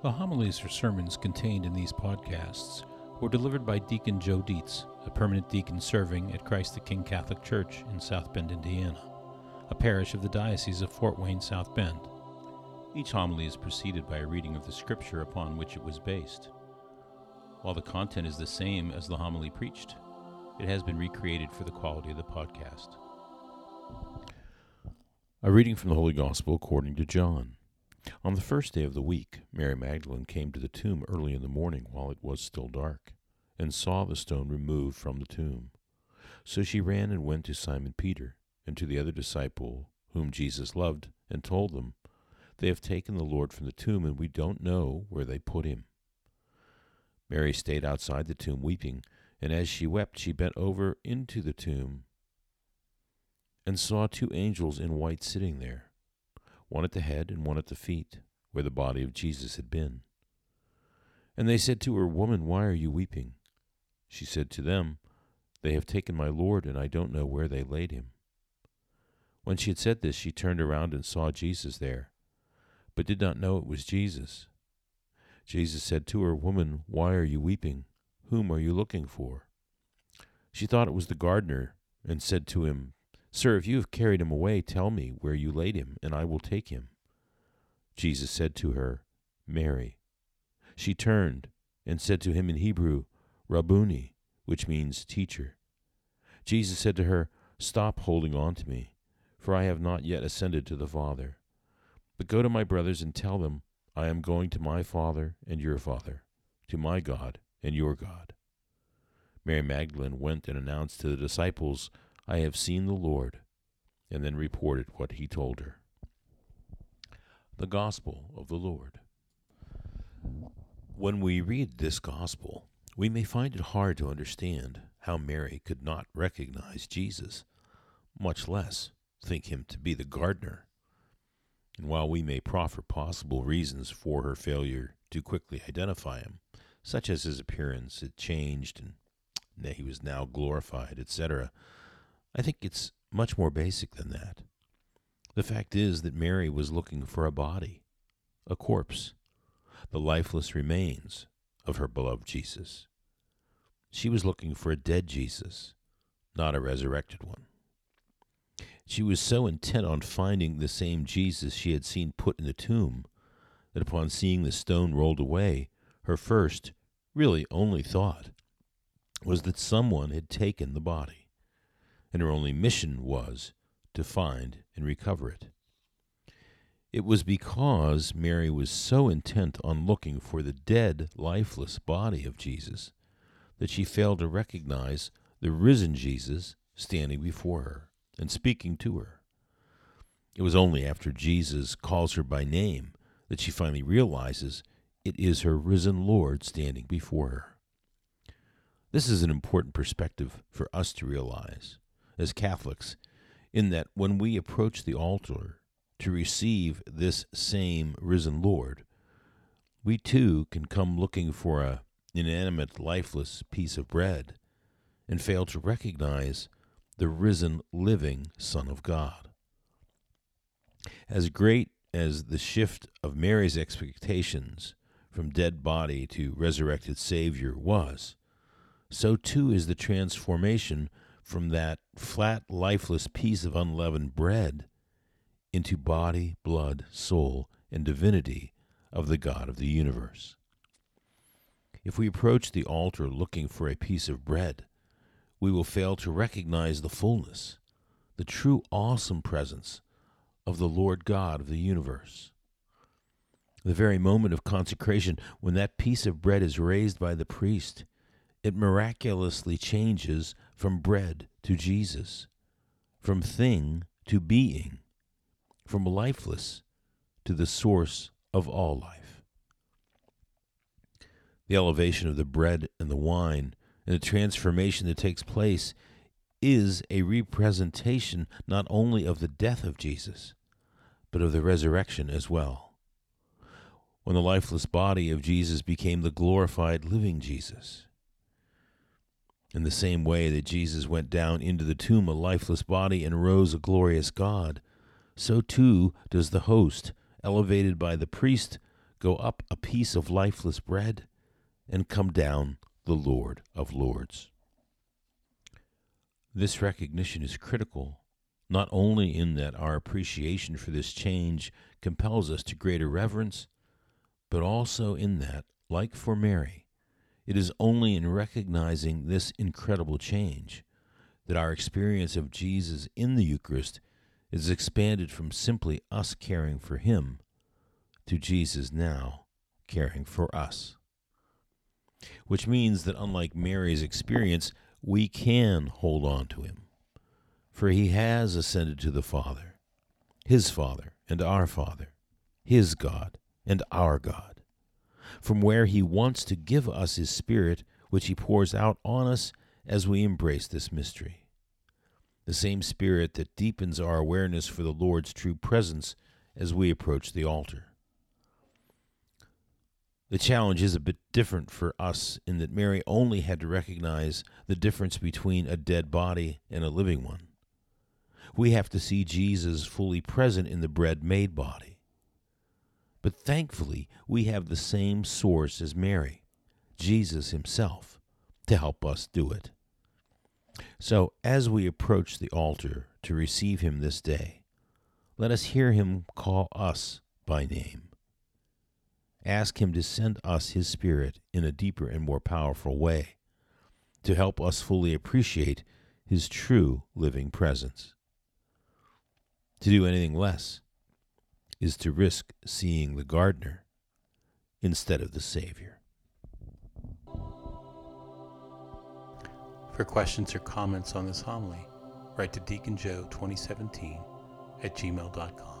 The homilies or sermons contained in these podcasts were delivered by Deacon Joe Dietz, a permanent deacon serving at Christ the King Catholic Church in South Bend, Indiana, a parish of the Diocese of Fort Wayne, South Bend. Each homily is preceded by a reading of the scripture upon which it was based. While the content is the same as the homily preached, it has been recreated for the quality of the podcast. A reading from the Holy Gospel according to John. On the first day of the week, Mary Magdalene came to the tomb early in the morning while it was still dark, and saw the stone removed from the tomb. So she ran and went to Simon Peter and to the other disciple whom Jesus loved, and told them, They have taken the Lord from the tomb, and we don't know where they put him. Mary stayed outside the tomb weeping, and as she wept, she bent over into the tomb and saw two angels in white sitting there one at the head and one at the feet, where the body of Jesus had been. And they said to her, Woman, why are you weeping? She said to them, They have taken my Lord, and I don't know where they laid him. When she had said this, she turned around and saw Jesus there, but did not know it was Jesus. Jesus said to her, Woman, why are you weeping? Whom are you looking for? She thought it was the gardener, and said to him, Sir, if you have carried him away, tell me where you laid him, and I will take him. Jesus said to her, Mary. She turned and said to him in Hebrew, Rabboni, which means teacher. Jesus said to her, Stop holding on to me, for I have not yet ascended to the Father. But go to my brothers and tell them, I am going to my Father and your Father, to my God and your God. Mary Magdalene went and announced to the disciples, I have seen the Lord, and then reported what he told her. The Gospel of the Lord. When we read this Gospel, we may find it hard to understand how Mary could not recognize Jesus, much less think him to be the gardener. And while we may proffer possible reasons for her failure to quickly identify him, such as his appearance had changed and that he was now glorified, etc., I think it's much more basic than that. The fact is that Mary was looking for a body, a corpse, the lifeless remains of her beloved Jesus. She was looking for a dead Jesus, not a resurrected one. She was so intent on finding the same Jesus she had seen put in the tomb that upon seeing the stone rolled away, her first, really only thought was that someone had taken the body and her only mission was to find and recover it. It was because Mary was so intent on looking for the dead, lifeless body of Jesus that she failed to recognize the risen Jesus standing before her and speaking to her. It was only after Jesus calls her by name that she finally realizes it is her risen Lord standing before her. This is an important perspective for us to realize as Catholics in that when we approach the altar to receive this same risen Lord, we too can come looking for a inanimate, lifeless piece of bread and fail to recognize the risen, living Son of God. As great as the shift of Mary's expectations from dead body to resurrected Savior was, so too is the transformation from that flat, lifeless piece of unleavened bread into body, blood, soul, and divinity of the God of the universe. If we approach the altar looking for a piece of bread, we will fail to recognize the fullness, the true awesome presence of the Lord God of the universe. The very moment of consecration, when that piece of bread is raised by the priest, it miraculously changes from bread to Jesus, from thing to being, from lifeless to the source of all life. The elevation of the bread and the wine and the transformation that takes place is a representation not only of the death of Jesus, but of the resurrection as well. When the lifeless body of Jesus became the glorified living Jesus, in the same way that Jesus went down into the tomb a lifeless body and rose a glorious God, so too does the host, elevated by the priest, go up a piece of lifeless bread, and come down the Lord of Lords. This recognition is critical, not only in that our appreciation for this change compels us to greater reverence, but also in that, like for Mary, it is only in recognizing this incredible change that our experience of Jesus in the Eucharist is expanded from simply us caring for Him to Jesus now caring for us. Which means that unlike Mary's experience, we can hold on to Him, for He has ascended to the Father, His Father and our Father, His God and our God from where He wants to give us His Spirit, which He pours out on us as we embrace this mystery. The same Spirit that deepens our awareness for the Lord's true presence as we approach the altar. The challenge is a bit different for us in that Mary only had to recognize the difference between a dead body and a living one. We have to see Jesus fully present in the bread made body. But thankfully, we have the same source as Mary, Jesus himself, to help us do it. So, as we approach the altar to receive him this day, let us hear him call us by name. Ask him to send us his Spirit in a deeper and more powerful way to help us fully appreciate his true living presence. To do anything less is to risk seeing the gardener instead of the Savior. For questions or comments on this homily, write to Deacon Joe 2017 at gmail.com.